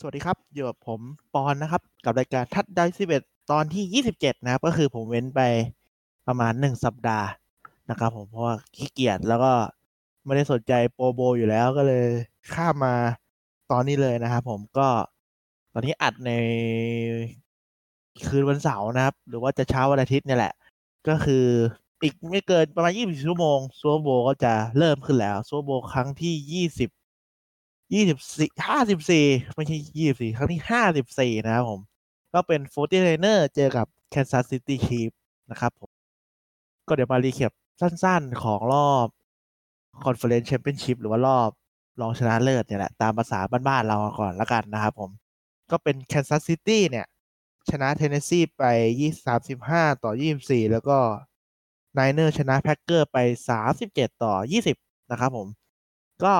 สวัสดีครับ อยู่กับผมปอนนะครับ กับรายการทัดได้สิบเอ็ดตอนที่ยี่สิบเจ็ดนะครับ ก็คือผมเว้นไปประมาณหนึ่งสัปดาห์นะครับผมเพราะว่าขี้เกียจแล้วก็ไม่ได้สนใจ Pro Bowl อยู่แล้วก็เลยข้ามมาตอนนี้เลยนะครับผมก็ตอนนี้อัดในคืนวันเสาร์นะครับ หรือว่าจะเช้าวันอาทิตย์เนี่ยแหละ ก็คืออีกไม่เกินประมาณยี่สิบชั่วโมง Super Bowl ก็จะเริ่มขึ้นแล้ว Super Bowl ครั้งที่ยี่สิบ ยี่สิบสี่ห้าสิบสี่ไม่ใช่ยี่สิบสี่ครั้งที่ห้าสิบสี่นะครับผม ก็เป็น Forty-Niners เจอกับ Kansas City Chiefs นะครับผม ก็เดี๋ยวมา recap สั้นๆของรอบ conference championship หรือว่ารอบรองชนะเลิศเนี่ยแหละ ตามภาษาบ้านๆเราก่อนละกันนะครับผม ก็เป็นแคนซัสซิตี้เนี่ย ชนะเทนเนสซีไปยี่สามสิบห้าต่อยี่สิบสี่แล้วก็ Niners ชนะ Packers ไปสามสิบเจ็ดต่อยี่สิบนะครับผม ก็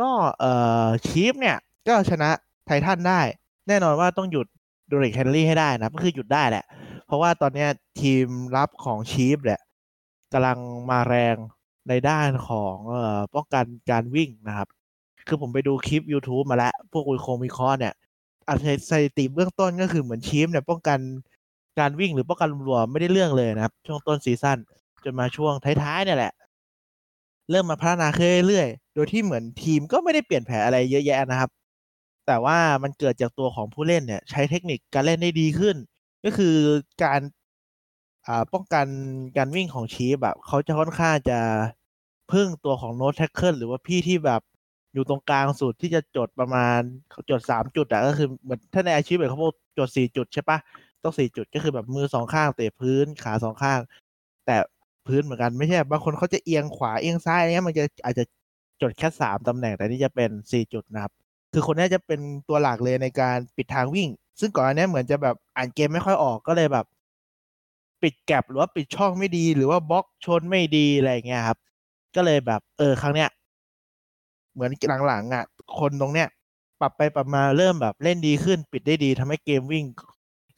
ก็เอ่อชีฟเนี่ย ก็ชนะไททันได้ แน่นอนว่าต้องหยุดดูริกแฮนรี่ให้ได้นะก็คือหยุดได้แหละ เพราะว่าตอนเนี้ยทีมรับของชีฟเนี่ยกำลังมาแรงในด้านของเอ่อป้องกันการวิ่งนะครับ คือผมไปดูคลิป YouTube มาแล้ว พวกวิโคงวิคราะห์เนี่ยอัตราสถิติเบื้องต้นก็คือเหมือนชีฟเนี่ยป้องกันการวิ่งหรือป้องกันรวมๆไม่ได้เรื่องเลยนะครับ ช่วงต้น season จนมาช่วงท้ายๆเนี่ยแหละ เริ่มมาพัฒนาขึ้นเรื่อยๆ โดยที่เหมือนทีมก็ไม่ได้เปลี่ยนแผนอะไรเยอะแยะนะครับ แต่ว่ามันเกิดจากตัวของผู้เล่นเนี่ย ใช้เทคนิคการเล่นได้ดีขึ้น ก็คือการอ่าป้องกันการวิ่งของ Chiefs แบบเขาจะค่อนข้างจะพึ่งตัวของ nose tackle หรือว่าพี่ที่แบบอยู่ตรงกลางสุดที่จะจดประมาณเขาจดสามจุดอะก็คือเหมือนถ้าในอาชีพแบบเขาบอกจดสี่จุดใช่ปะต้องสี่จุดก็คือแบบมือสองข้างเตะพื้นขาสองข้าง แต่ พื้นเหมือนกันไม่ใช่บางคนเขาจะเอียงขวาเอียงซ้ายอะไรเงี้ยมันจะอาจจะจดแค่สามตำแหน่งแต่นี่จะเป็นสี่จุดนะครับคือคนนี้จะเป็นตัวหลักเลยในการปิดทางวิ่ง ซึ่งก่อนอันนี้เหมือนจะแบบอ่านเกมไม่ค่อยออกก็เลยแบบ ปิดแกลบหรือว่าปิดช่องไม่ดี หรือว่าบล็อกชนไม่ดีอะไรเงี้ยครับ ก็เลยแบบ เออครั้งเนี้ยเหมือนหลังๆอะ คนตรงเนี้ยปรับไปปรับมาเริ่มแบบเล่นดีขึ้น ปิดได้ดีทำให้เกมวิ่ง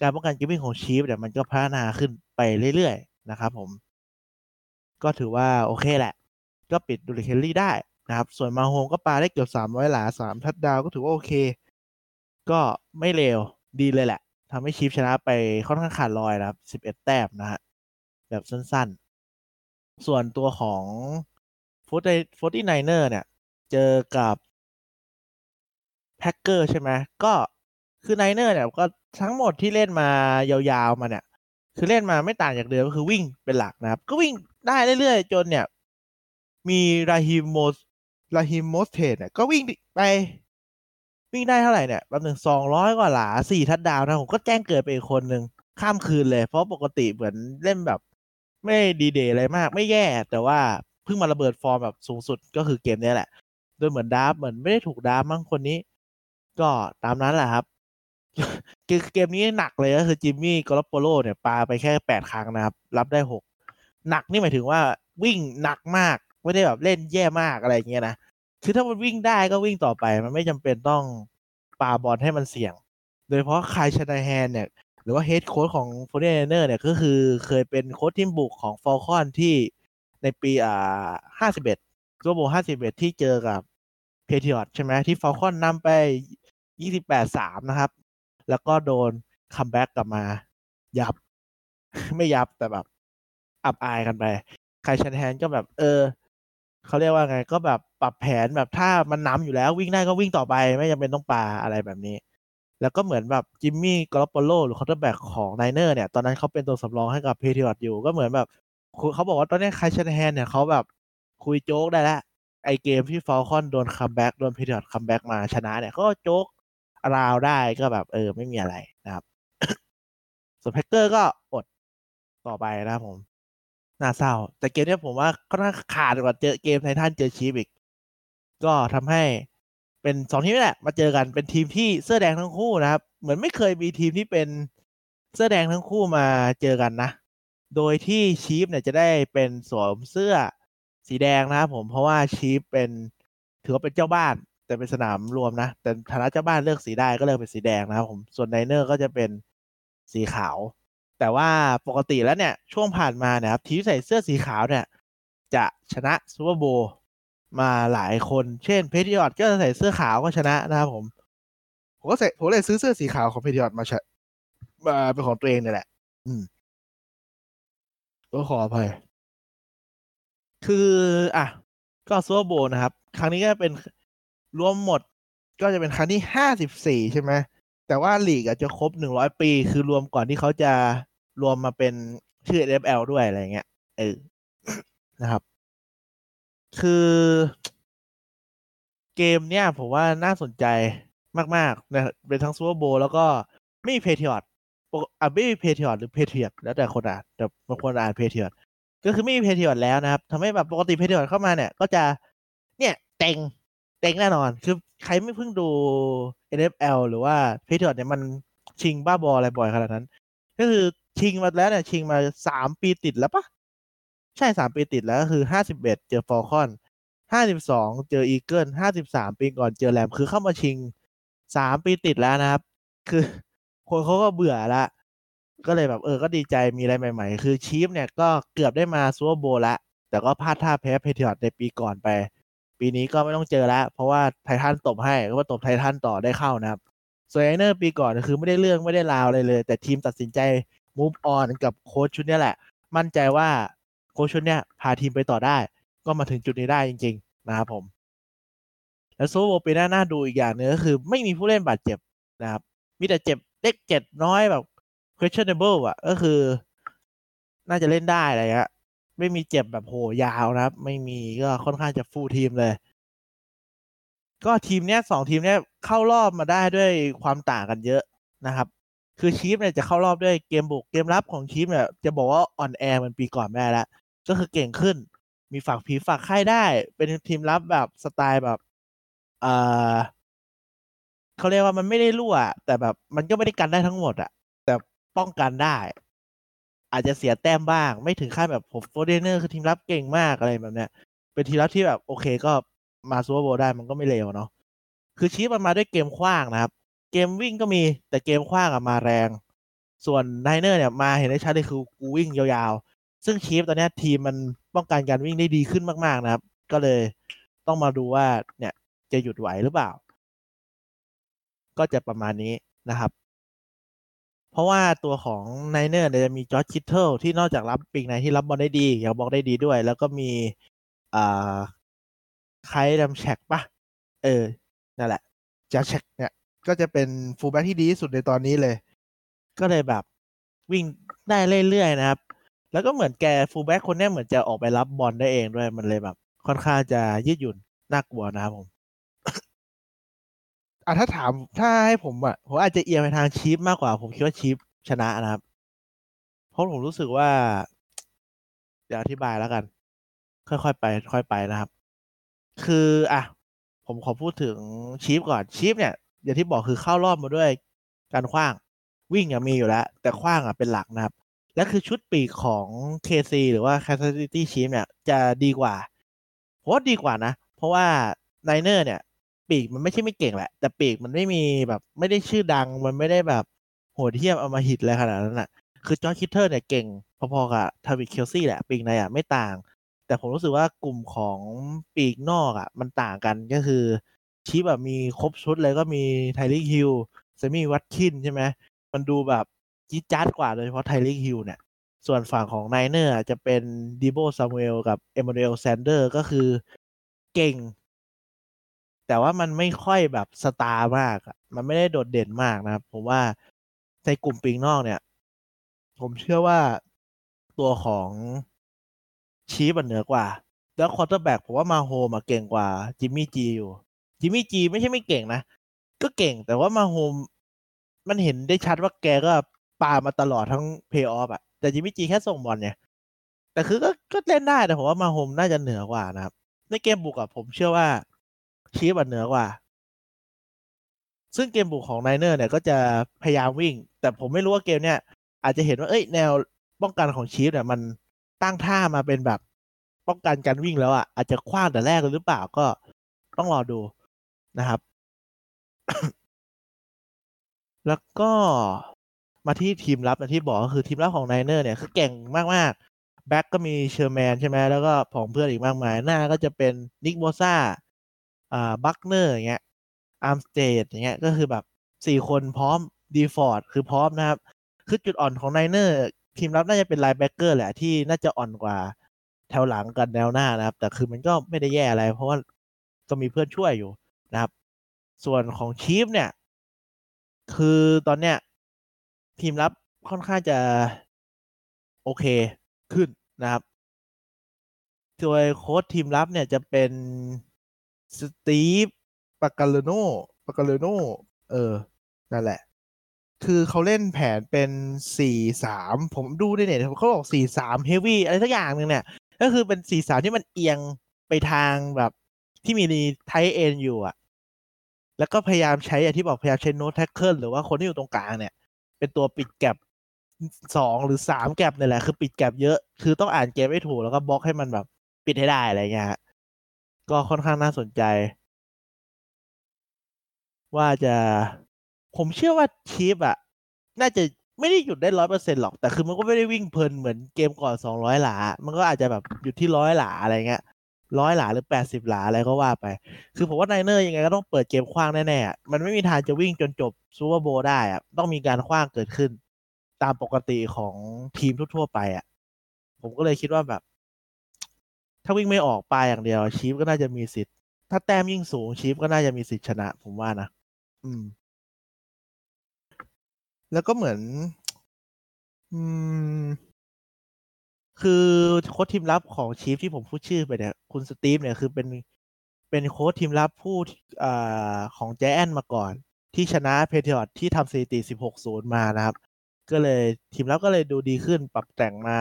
การป้องกันเกมวิ่งของ Chiefs เนี่ยมันก็พัฒนาขึ้นไปเรื่อยๆนะครับผม ก็ถือว่าโอเคแหละ ก็ปิด Derrick Henry ได้นะครับ ส่วน Mahomes ก็ปาได้เกือบสามร้อยหลาสามทัดดาวก็ถือว่าโอเค ก็ไม่เลวดีเลยแหละทำให้ Chiefs ชนะไปค่อนข้างขาดลอยนะครับสิบเอ็ดแต้มนะฮะแบบสั้นๆ ส่วนตัวของฟูด Forty Niners เนี่ย เจอกับ Packers ใช่ไหมก็คือ Niners เนี่ยก็ทั้งหมดที่เล่นมายาวๆมาเนี่ย คือเล่นมาไม่ต่างจากเดิมก็คือวิ่งเป็นหลักนะครับ ก็วิ่ง ได้เรื่อยๆ จนเนี่ย มี Raheem Mos Raheem Mostert เนี่ยก็วิ่งไป วิ่งได้เท่าไหร่เนี่ยแป๊บหนึ่งสองร้อยกว่าหลาสี่ทัดดาวนะ ผมก็แจ้งเกิดไปอีกคนหนึ่งข้ามคืนเลย เพราะปกติเหมือนเล่นแบบ ไม่ดีเด่อะไรมาก ไม่แย่ แต่ว่าเพิ่งมาระเบิดฟอร์มแบบสูงสุดก็คือเกมนี้แหละ โดยเหมือน draft เหมือนไม่ได้ถูก draft มั้งคนนี้ ก็ตามนั้นแหละครับเกมนี้หนักเลยก็คือ Jimmy Garoppolo เนี่ยปาไปแค่แปดครั้งนะครับ รับได้หก หนักนี่หมายถึงว่าวิ่งหนักมากไม่ได้แบบเล่นแย่มากอะไรเงี้ยนะคือถ้ามันวิ่งได้ก็วิ่งต่อไป มันไม่จำเป็นต้องปาบอลให้มันเสี่ยง โดยเฉพาะ Kyle Shanahan เนี่ย หรือว่า head coach ของ Forty Niners เนี่ยก็คือเคยเป็นโค้ชทีมบุกของ Falcons ที่ในปีอ่าห้าสิบเอ็ดตัวโบห้าสิบเอ็ดที่เจอกับ Patriots ใช่ไหมที่ Falcons นำไปยี่สิบแปดสามนะครับ แล้วก็โดน comeback กลับมายับ ไม่ยับแต่แบบ อับอายกันไป Kyle Shanahan ก็แบบ เออเขาเรียกว่าไง ก็แบบปรับแผนแบบถ้ามันนำอยู่แล้ววิ่งได้ก็วิ่งต่อไปไม่จำเป็นต้องปาอะไรแบบนี้ แล้วก็เหมือนแบบ Jimmy Garoppolo หรือ quarterback ของ Niners เนี่ย ตอนนั้นเขาเป็นตัวสำรองให้กับ Patriots อยู่ก็เหมือนแบบเขาบอกว่าตอนนี้ Kyle Shanahan เนี่ยเขาแบบคุยโจ๊กได้แล้วไอเกมที่ Falcons โดน comeback โดน Patriots comeback มาชนะเนี่ยก็ joke around ได้ก็แบบเออไม่มีอะไรนะครับส่วน Packers ก็อดต่อไปนะครับผม น่าเศร้า แต่เกมนี้ผมว่าก็น่าขาดกว่าเจอเกม Titans เจอ Chiefs อีก ก็ทำให้เป็นสองทีมนี่แหละ มาเจอกันเป็นทีมที่เสื้อแดงทั้งคู่นะครับ เหมือนไม่เคยมีทีมที่เป็นเสื้อแดงทั้งคู่มาเจอกันนะ โดยที่ Chiefs เนี่ยจะได้เป็นสวมเสื้อสีแดงนะครับผมเพราะว่า Chiefs เป็นถือว่าเป็นเจ้าบ้านแต่เป็นสนามรวมนะ แต่ฐานะเจ้าบ้านเลือกสีได้ก็เลือกเป็นสีแดงนะครับผมส่วน Niners ก็จะเป็นสีขาว แต่ว่าปกติแล้วเนี่ยช่วงผ่านมานะครับทีมใส่เสื้อสีขาวเนี่ย จะชนะซูเปอร์โบมาหลายคน เช่นเพทิออตก็ใส่เสื้อขาวก็ชนะนะครับผม ผมก็ใส่ผมเลยซื้อเสื้อสีขาวของเพทิออตมาใช้มาเป็นของตัวเองเนี่ยแหละ อืมก็ขออภัย คือ อะ ก็ซัวโบนะครับ ครั้งนี้ก็เป็นรวมหมดก็จะเป็นครั้งที่ห้าสิบสี่ใช่ไหมแต่ว่าลีกอาจจะครบหนึ่งร้อยปี คือรวมก่อนที่เขาจะ รวมมาเป็นชื่อ NFL ด้วยอะไรเงี้ยเออนะครับ คือเกมเนี่ยผมว่าน่าสนใจมากๆนะเป็นทั้ง Super Bowl แล้วก็ไม่มี Patriots อะไม่มี Patriots หรือ Patriots แล้วแต่คนอ่านแต่บางคนอ่าน Patriots ก็คือไม่มี Patriots แล้วนะครับทำให้แบบปกติ Patriots เข้ามาเนี่ย ก็จะเนี่ยเต็งเต็งแน่นอน คือใครไม่เพิ่งดู NFL หรือว่า Patriots เนี่ยมันชิงบ้าบออะไรบ่อยขนาดนั้น ก็คือ ชิงมาแล้วเนี่ยชิงมาสามปีติดแล้วปะใช่สามปีติดแล้วก็คือห้าสิบเอ็ดเจอ Falcons ห้าสิบสองเจอ Eagles ห้าสิบสามปีก่อนเจอ Rams คือเข้ามาชิงสามปีติดแล้วนะครับ คือ คนเขาก็เบื่อละก็เลยแบบเออก็ดีใจมีอะไรใหม่ ๆ คือ Chiefs เนี่ยก็เกือบได้มา Super Bowl ละแต่ก็พลาดท่าแพ้ Patriots ในปีก่อนไป ปีนี้ก็ไม่ต้องเจอแล้วเพราะว่า Titans ตบให้ก็ว่าตบ Titans ต่อได้เข้านะครับส่วน Niners ปีก่อนคือไม่ได้เรื่องไม่ได้ราวอะไรเลย แต่ทีมตัดสินใจ move on กับโค้ชชุดนี้แหละ มั่นใจว่าโค้ชชุดนี้พาทีมไปต่อได้ ก็มาถึงจุดนี้ได้จริง ๆ นะครับผม แล้ว Super Bowl ปีนี้น่าดูอีกอย่างนึงก็คือไม่มีผู้เล่นบาดเจ็บนะครับ มีแต่เจ็บเล็กเจ็บน้อยแบบ questionable อะ ก็คือ น่าจะเล่นได้อะไรเงี้ยไม่มีเจ็บแบบโหยาวนะครับ ไม่มีก็ค่อนข้างจะฟูลทีมเลย ก็ทีมเนี้ยสองทีมเนี้ยเข้ารอบมาได้ด้วยความต่างกันเยอะนะครับ คือชีฟเนี่ยจะเข้ารอบด้วยเกมบุกเกมรับของชีฟเนี่ยจะบอกว่าอ่อนแอมันปีก่อนไม่ล้วก็คือเก่งขึ้น มีฝากผีฝากไข้ได้ เป็นทีมรับแบบสไตล์แบบเออเขาเรียกว่ามันไม่ได้รั่ว แต่แบบมันก็ไม่ได้กันได้ทั้งหมดอะแต่ป้องกันได้ อาจจะเสียแต้มบ้าง ไม่ถึงขั้นแบบผม Forty Niners คือทีมรับเก่งมากอะไรแบบเนี้ย เป็นทีมรับที่แบบโอเคก็มา Super Bowl ได้มันก็ไม่เลวเนาะคือ Chiefs มันมาด้วยเกมขว้างนะครับ เกมวิ่งก็มีแต่เกมขว้างอะมาแรง ส่วน Niners เนี่ยมาเห็นได้ชัดเลยคือกูวิ่งยาวๆ ซึ่ง Chiefs ตอนนี้ทีมมันป้องกันการวิ่งได้ดีขึ้นมากๆนะครับ ก็เลยต้องมาดูว่าเนี่ยจะหยุดไหวหรือเปล่า ก็จะประมาณนี้นะครับ เพราะว่าตัวของ Niners เนี่ยจะมี George Kittle ที่นอกจากรับปีกในที่รับบอลได้ดีอยากบล็อกได้ดีด้วย แล้วก็มีอ่า Kyle Juszczyk ปะเออนั่นแหละ Juszczyk เนี่ย ก็จะเป็น fullback ที่ดีที่สุดในตอนนี้เลย ก็เลยแบบวิ่งได้เรื่อยๆนะครับ แล้วก็เหมือนแก fullback คนนี้เหมือนจะออกไปรับบอลได้เองด้วยมันเลยแบบ ค่อนข้างจะยืดหยุ่นน่ากลัวนะครับผมอะถ้าถามถ้าให้ผมอะผมอาจจะเอียงไปทาง Chiefs มากกว่า ผมคิดว่า Chiefs ชนะนะครับ เพราะผมรู้สึกว่า เดี๋ยวอธิบายแล้วกัน ค่อยๆไป ค่อยไปนะครับ คืออะผมขอพูดถึง Chiefs ก่อน Chiefs เนี่ย อย่างที่บอกคือเข้ารอบมาด้วยการขว้างวิ่งอะมีอยู่แล้ว แต่ขว้างอะเป็นหลักนะครับ และคือชุดปีกของ KC หรือว่า Kansas City Chiefs เนี่ยจะดีกว่าผมว่าดีกว่านะ เพราะว่า Niners เนี่ย ปีกมันไม่ใช่ไม่เก่งแหละ แต่ปีกมันไม่มีแบบไม่ได้ชื่อดังมันไม่ได้แบบโหดเทียมเอามาหิตอะไรขนาดนั้นอะคือ George Kittle เนี่ยเก่งพอๆกับ Travis Kelce แหละ ปีกในอะไม่ต่าง แต่ผมรู้สึกว่ากลุ่มของปีกนอกอะ มันต่างกันก็คือ ชีแบบมีครบชุดเลยก็มี Tyreek Hill Sammy Watkins ใช่ไหมมันดูแบบจี๊ดจ๊าดกว่าโดยเฉพาะ Tyreek Hill เนี่ย ส่วนฝั่งของไนเนอร์จะเป็นดิโบซามูเอลกับเอม a นเอลแซนเดอร์ก็คือเก่ง แต่ว่ามันไม่ค่อยแบบ star มากมันไม่ได้โดดเด่นมากนะครับ ผมว่าในกลุ่มปีกนอกเนี่ย ผมเชื่อว่าตัวของChiefs เหนือกว่า แล้ว quarterback ผมว่า Mahomes เก่งกว่า Jimmy G อยู่ Jimmy G ไม่ใช่ไม่เก่งนะ ก็เก่งแต่ว่า Mahomes มันเห็นได้ชัดว่าแกก็ปามาตลอดทั้งเพย์ออฟอะแต่ Jimmy G แค่ส่งบอลเนี่ยแต่คือก็ก็เล่นได้แต่ผมว่า Mahomes น่าจะเหนือกว่านะครับ ในเกมบุกอะผมเชื่อว่า Chiefs เหนือกว่า ซึ่งเกมบุกของ Niners เนี่ยก็จะพยายามวิ่ง แต่ผมไม่รู้ว่าเกมเนี่ยอาจจะเห็นว่าเอ้ยแนวป้องกันของ Chiefs เนี่ยมันตั้งท่ามาเป็นแบบป้องกันการวิ่งแล้วอะ่ะอาจจะคว้างแต่แรกหรือเปล่าก็ต้องรอดู นะครับ แล้วก็มาที่ทีมรับนะที่บอกก็คือทีมรับของ Niners เนี่ยคือเก่งมาก back ก็มี Sherman ใช่ไหมแล้วก็ผองเพื่อนอีกมากมาย หน้าก็จะเป็น Nick Bosa อ่า Buckner อย่างเงี้ย Armstead อย่างเงี้ยก็คือแบบสี่คนพร้อม Dee Ford คือพร้อมนะครับ คือจุดอ่อนของ Niners ทีมรับน่าจะเป็น linebacker แหละที่น่าจะอ่อนกว่าแถวหลังกับแนวหน้านะครับ แต่คือมันก็ไม่ได้แย่อะไร เพราะว่าก็มีเพื่อนช่วยอยู่ นะครับ ส่วนของ Chiefs เนี่ย คือตอนเนี้ย ทีมรับค่อนข้างจะ โอเคขึ้นนะครับโดยโค้ชทีมรับเนี่ยจะเป็นSteve Spagnuolo Spagnuolo เออ นั่นแหละ คือเขาเล่นแผนเป็นสี่สามผมดูในเน็ตเขาบอกสี่สาม heavy อะไรสักอย่างหนึ่งเนี่ย ก็คือเป็นสี่สามที่มันเอียงไปทางแบบที่มี tight end อยู่อะ แล้วก็พยายามใช้อย่างที่บอกพยายามใช้ nose tackle หรือว่าคนที่อยู่ตรงกลางเนี่ย เป็นตัวปิด gap สองหรือสาม gap นี่แหละ คือปิด gap เยอะ คือต้องอ่านเกมให้ถูกแล้วก็บล็อกให้มันแบบ ปิดให้ได้อะไรเงี้ยก็ค่อนข้างน่าสนใจ ว่าจะผมเชื่อว่า Chiefs อะน่าจะไม่ได้หยุดได้ร้อยเปอร์เซ็นต์หรอก แต่คือมันก็ไม่ได้วิ่งเพลินเหมือนเกมก่อนสองร้อยหลา มันก็อาจจะแบบหยุดที่ร้อยหลาอะไรเงี้ย ร้อยหลาหรือแปดสิบหลาอะไรก็ว่าไป คือผมว่า Niners ยังไงก็ต้องเปิดเกมขว้างแน่ๆ มันไม่มีทางจะวิ่งจนจบ Super Bowl ได้อะต้องมีการขว้างเกิดขึ้น ตามปกติของทีมทั่วๆไปอะผมก็เลยคิดว่าแบบ ถ้าวิ่งไม่ออกไปอย่างเดียว Chiefs ก็น่าจะมีสิทธิ์ ถ้าแต้มยิ่งสูง Chiefs ก็น่าจะมีสิทธิ์ชนะ ผมว่านะอืม แล้วก็เหมือน อืม คือโค้ชทีมรับของ Chiefs ที่ผมพูดชื่อไปเนี่ย คุณ Steve เนี่ยคือเป็นเป็นโค้ชทีมรับผู้อ่าของ Giants มาก่อน ที่ชนะ Patriots ที่ทำสถิติ 16-0 มานะครับ ก็เลยทีมรับก็เลยดูดีขึ้นปรับแต่งมา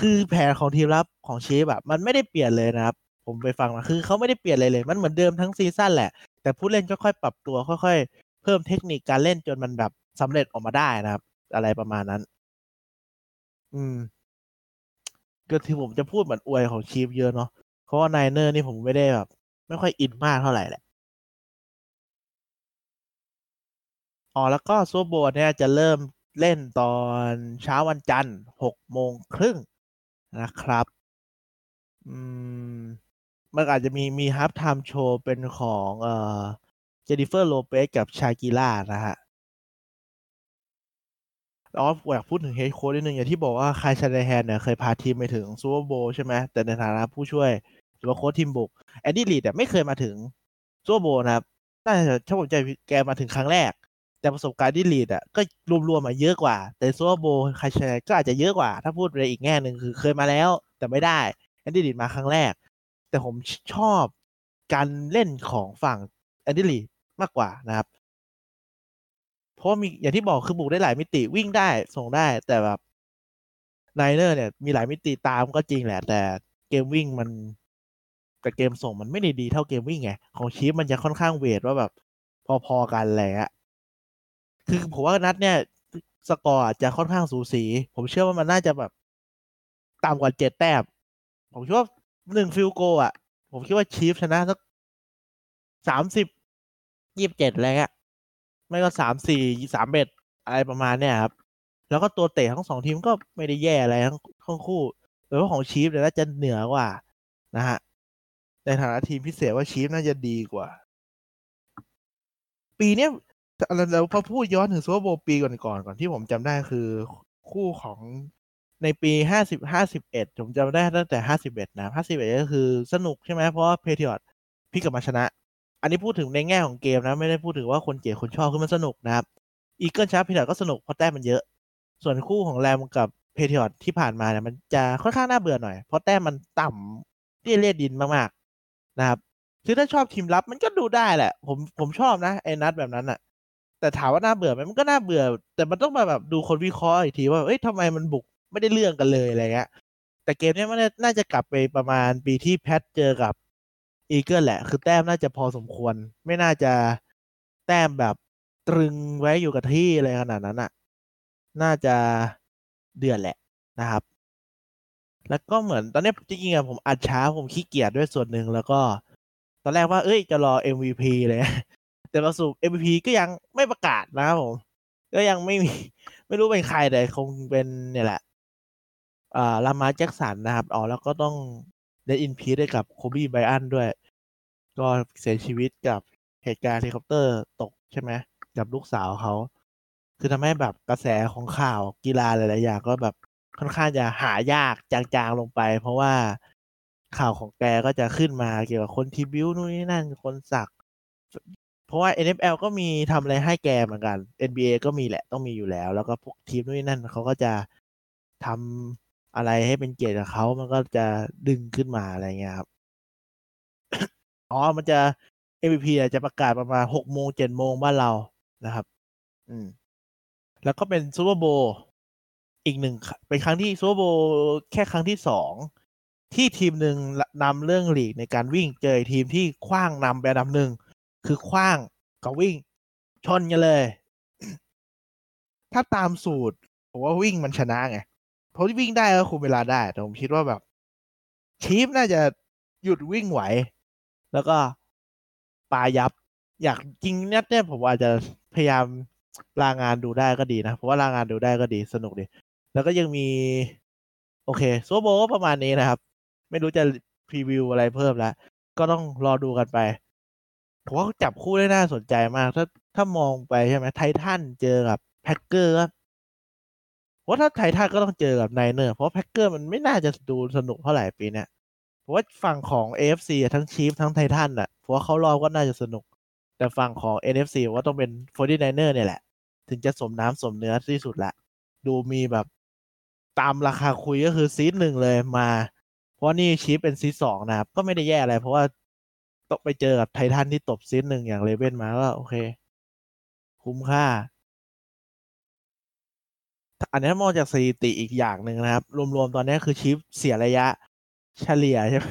คือแผนของทีมรับของ Chiefs แบบมันไม่ได้เปลี่ยนเลยนะครับ ผมไปฟังมาคือเขาไม่ได้เปลี่ยนเลยเลย มันเหมือนเดิมทั้ง season แหละ แต่ผู้เล่นก็ค่อยปรับตัวค่อย ๆ เพิ่มเทคนิคการเล่นจนมันแบบสำเร็จออกมาได้นะครับ อะไรประมาณนั้น อืม ก็ที่ผมจะพูดเหมือนอวยของ Chiefs เยอะเนาะเพราะว่า Niners นี่ผมไม่ได้แบบ ไม่ค่อยอินมากเท่าไหร่แหละอ๋อแล้วก็ Super Bowl เนี่ยจะเริ่มเล่นตอนเช้าวันจันทร์หกโมงครึ่งนะครับ อืม มันอาจจะมีมี halftime show เป็นของเอ่อ Jennifer Lopez กับ Shakira นะฮะ อ๋ออยากพูดถึง head coach นิดนึงอย่างที่บอกว่า Kyle Shanahan เนี่ยเคยพาทีมไปถึง Super Bowl ใช่ไหมแต่ในฐานะผู้ช่วย หรือว่าโค้ชทีมบุก Andy Reid เนี่ยไม่เคยมาถึงSuper Bowl นะครับน่าจะถ้าผมเข้าใจแกมาถึงครั้งแรก แต่ประสบการณ์ที่ Reid อะก็รวมๆมาเยอะกว่า แต่ Super Bowl Kyle Shanahan ก็อาจจะเยอะกว่า ถ้าพูดในอีกแง่หนึ่งคือเคยมาแล้ว แต่ไม่ได้ Andy Reid มาครั้งแรก แต่ผมชอบการเล่นของฝั่ง Andy Reid มากกว่านะครับ เพราะมีอย่างที่บอกคือบุกได้หลายมิติวิ่งได้ส่งได้ แต่แบบ Niners เนี่ย มีหลายมิติตามก็จริงแหละ แต่เกมวิ่งมัน แต่เกมส่งมันไม่ได้ดีเท่าเกมวิ่งไง ของ Chiefs มันจะค่อนข้าง weight ว่าแบบ พอๆกันแหละคือผมว่านัดเนี่ย สกอร์จะค่อนข้างสูสี ผมเชื่อว่ามันน่าจะแบบต่ำกว่าเจ็ดแต้มผมคิดว่าหนึ่ง field goal อะ ผมคิดว่า Chiefs ชนะสักสามสิบยี่สิบเจ็ดอะไรเงี้ย ไม่ก็สามสี่สามเอ็ดอะไรประมาณเนี้ยครับ แล้วก็ตัวเตะทั้งสองทีมก็ไม่ได้แย่อะไรทั้งทั้งคู่แต่ว่าของ Chiefs เนี่ยน่าจะเหนือกว่านะฮะในฐานะทีมพิเศษว่า Chiefs น่าจะดีกว่า ปีเนี้ยเราพอพูดย้อนถึง Super Bowl ปีก่อนก่อนก่อนที่ผมจำได้คือคู่ของในปีห้าสิบห้าสิบเอ็ดผมจำได้ตั้งแต่ห้าสิบเอ็ดนะห้าสิบเอ็ดก็คือสนุกใช่ไหมเพราะว่า Patriots พลิกกลับมาชนะ อันนี้พูดถึงในแง่ของเกมนะ ไม่ได้พูดถึงว่าคนเกลียดคนชอบคือมันสนุกนะครับEagles กับ Patriots ก็สนุกเพราะแต้มมันเยอะ ส่วนคู่ของ Rams กับ Patriots ที่ผ่านมาเนี่ยมันจะค่อนข้างน่าเบื่อหน่อย เพราะแต้มมันต่ำเรี่ยเลียดินมากๆนะครับคือถ้าชอบทีมรับมันก็ดูได้แหละ ผมผมชอบนะไอ้นัดแบบนั้นอะแต่ถามว่าน่าเบื่อไหมมันก็น่าเบื่อ แต่มันต้องมาแบบดูคนวิเคราะห์อีกทีว่าเอ้ยทำไมมันบุกไม่ได้เรื่องกันเลยอะไรเงี้ยแต่เกมนี้มันน่าจะกลับไปประมาณปีที่ Pats เจอกับ Eagles แหละ คือแต้มน่าจะพอสมควร ไม่น่าจะแต้มแบบตรึงไว้อยู่กับที่อะไรขนาดนั้นอะ่ะ น่าจะเดือดแหละนะครับ แล้วก็เหมือนตอนนี้จริงๆอะผมอัดช้าผมขี้เกียจด้วยส่วนหนึ่งแล้วก็ ตอนแรกว่าเอ้ยจะรอ MVP เลย แต่ประสูบ MVP ก็ยังไม่ประกาศนะครับผม ก็ยังไม่มี ไม่รู้เป็นใครแต่คงเป็นเนี่ยแหละอ่าลามาแจ็กสันนะครับ อ๋อ แล้วก็ต้อง ได้ R.I.P. ให้กับ Kobe Bryant ด้วย ก็เสียชีวิตกับเหตุการณ์เฮลิคอปเตอร์ตกใช่ไหมกับลูกสาวเขา คือทำให้แบบกระแสของข่าวกีฬาหลายๆอย่างก็แบบค่อนข้างจะหายากจางๆลงไป เพราะว่าข่าวของแกก็จะขึ้นมาเกี่ยวกับคน tribute นู่นนี่นั่นคนสัก เพราะว่า NFL ก็มีทำอะไรให้แกเหมือนกัน NBA ก็มีแหละต้องมีอยู่แล้ว แล้วก็พวกทีมนู่นนี่นั่นเขาก็จะทำ อะไรให้เป็นเกียรติกับเขามันก็จะดึงขึ้นมาอะไรเงี้ยครับ อ๋อ มันจะ MVP จะประกาศประมาณหกโมงเจ็ดโมงบ้านเรานะครับ อืม แล้วก็เป็น Super Bowl อีกหนึ่งเป็นครั้งที่ Super Bowl แค่ครั้งที่สองที่ทีมหนึ่งนำเรื่องลีกในการวิ่งเจอทีมที่ขว้างนำเป็นอันดับหนึ่งคือขว้างกับวิ่งชนกันเลย ถ้าตามสูตรผมว่าวิ่งมันชนะไง เพราะวิ่งได้ก็คุมเวลาได้ แต่ผมคิดว่าแบบชีฟน่าจะหยุดวิ่งไหว แล้วก็ปายับ อยากจริงเนี่ยเนี่ยผมอาจจะพยายามลางานดูได้ก็ดีนะเพราะว่าลางานดูได้ก็ดีสนุกดี แล้วก็ยังมี โอเคโซโบก็ประมาณนี้นะครับ ไม่รู้จะพรีวิวอะไรเพิ่มแล้ว ก็ต้องรอดูกันไปผมว่าจับคู่ได้น่าสนใจมาก ถ้าถ้ามองไปใช่ไหม Titans เจอกับ Packers เพราะถ้า Titans ก็ต้องเจอกับ Niners เพราะ Packers มันไม่น่าจะดูสนุกเท่าไหร่ปีเนี้ยเพราะว่าฝั่งของ AFC ทั้ง Chiefs ทั้ง Titans อะเพราะว่าเขารอบก็น่าจะสนุก แต่ฝั่งของ NFC ว่าต้องเป็น 49er เนี่ยแหละ ถึงจะสมน้ำสมเนื้อที่สุดละ ดูมีแบบตามราคาคุยก็คือ seed หนึ่งเลยมา เพราะนี่ชีฟเป็นซีสองนะครับ ก็ไม่ได้แย่อะไร เพราะว่าต้องไปเจอกับไททันที่ตบซีดหนึ่งอย่างเลเว่นมาก็โอเค คุ้มค่า อันนี้มองจากสถิติอีกอย่างหนึ่งนะครับ รวมๆ ตอนนี้คือชิปเสียระยะ เฉลี่ยใช่ไหม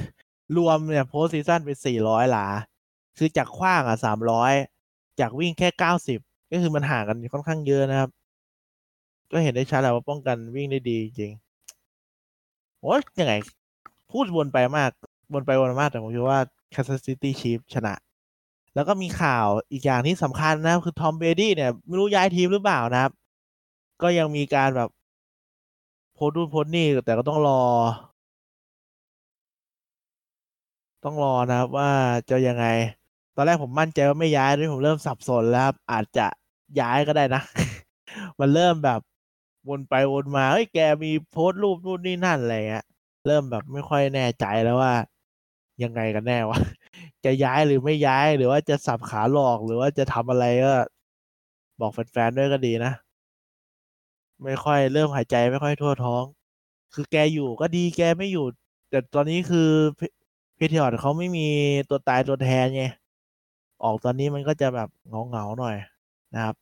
รวมเนี่ยโพสซีซั่นเป็นสี่ร้อยหลา คือจากคว้างอะสามร้อยจากวิ่งแค่เก้าสิบก็คือมันห่างกันค่อนข้างเยอะนะครับ ก็เห็นได้ชัดแล้วว่าป้องกันวิ่งได้ดีจริงโอ้ยยังไง พูดวนไปมาก วนไปวนมากแต่ผมคิดว่า Kansas City Chiefs ชนะ แล้วก็มีข่าวอีกอย่างที่สำคัญนะคือทอมเบดี้เนี่ย ไม่รู้ย้ายทีมหรือเปล่านะครับ ก็ยังมีการแบบโพสต์นู่นโพสต์นี่แต่ก็ต้องรอ ต้องรอนะครับว่าจะยังไง ตอนแรกผมมั่นใจว่าไม่ย้ายด้วยผมเริ่มสับสนแล้วครับ อาจจะย้ายก็ได้นะ มันเริ่มแบบวนไปวนมาเฮ้ยแกมีโพสต์รูปนู่นนี่นั่นอะไรเงี้ยเริ่มแบบไม่ค่อยแน่ใจแล้วว่า ยังไงกันแน่วะจะย้ายหรือไม่ย้ายหรือว่าจะสับขาหลอกหรือว่าจะทำอะไรก็บอกแฟนๆด้วยก็ดีนะ ไม่ค่อยเริ่มหายใจไม่ค่อยทั่วท้อง คือแกอยู่ก็ดีแกไม่อยู่ แต่ตอนนี้คือเพเทียร์เขาไม่มีตัวตายตัวแทนไงออกตอนนี้มันก็จะแบบเงาๆหน่อยนะครับ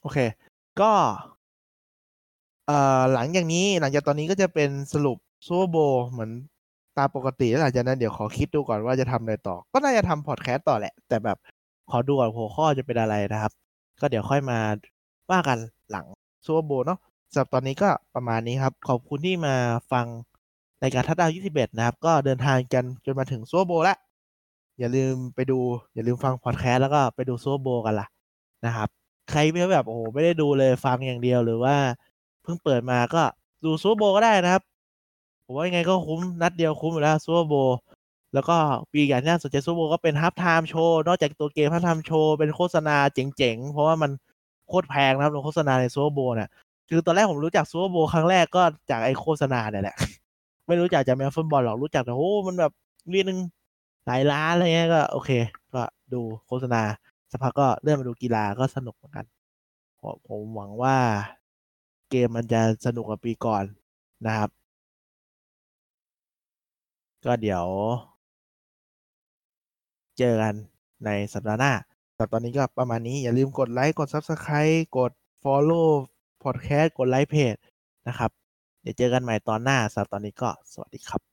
โอเค ก็เอ่อหลังจากนี้หลังจากตอนนี้ก็จะเป็นสรุปซูเปอร์โบเหมือนตามปกติแล้วหลังจากนั้นเดี๋ยวขอคิดดูก่อนว่าจะทำอะไรต่อ ก็น่าจะทำพอดแคสต์ต่อแหละ แต่แบบขอดูก่อนหัวข้อจะเป็นอะไรนะครับ ก็เดี๋ยวค่อยมาว่ากัน หลังซูเปอร์โบเนาะสำหรับตอนนี้ก็ประมาณนี้ครับ ขอบคุณที่มาฟังรายการทัดดาว21 นะครับ ก็เดินทางกันจนมาถึง Super Bowl แล้ว อย่าลืมไปดู อย่าลืมฟังพอดแคสต์แล้วก็ไปดู Super Bowl กันล่ะนะครับ ใครไม่แบบโอ้โหไม่ได้ดูเลยฟังอย่างเดียวหรือว่า เพิ่งเปิดมาก็ดู Super Bowl ก็ได้นะครับผมว่ายังไงก็คุ้มนัดเดียวคุ้มอยู่แล้ว Super Bowl แล้วก็ปีอย่างน่าสนใจ Super Bowl ก็เป็น halftime show นอกจากตัวเกม halftime show เป็นโฆษณาเจ๋งๆ เพราะว่ามัน โคตรแพงนะครับลงโฆษณาใน Super Bowl เนี่ยคือตอนแรกผมรู้จักซูเปอร์โบครั้งแรกก็จากไอโฆษณาเนี่ยแหละ ไม่รู้จักจากแมวฟุตบอลหรอกรู้จักแต่โอ้มันแบบรีนึงหลายล้านอะไรเงี้ยก็โอเค ก็ดูโฆษณาสักพักก็เริ่มมาดูกีฬาก็สนุกเหมือนกันผมหวังว่าเกมมันจะสนุกกว่าปีก่อนนะครับ ก็เดี๋ยว เจอกันในสัปดาห์หน้า แต่ตอนนี้ก็ประมาณนี้อย่าลืมกดไลค์กด Subscribe กด Follow Podcast กดไลค์เพจนะครับ เดี๋ยวเจอกันใหม่ตอนหน้าสำหรับตอนนี้ก็สวัสดีครับ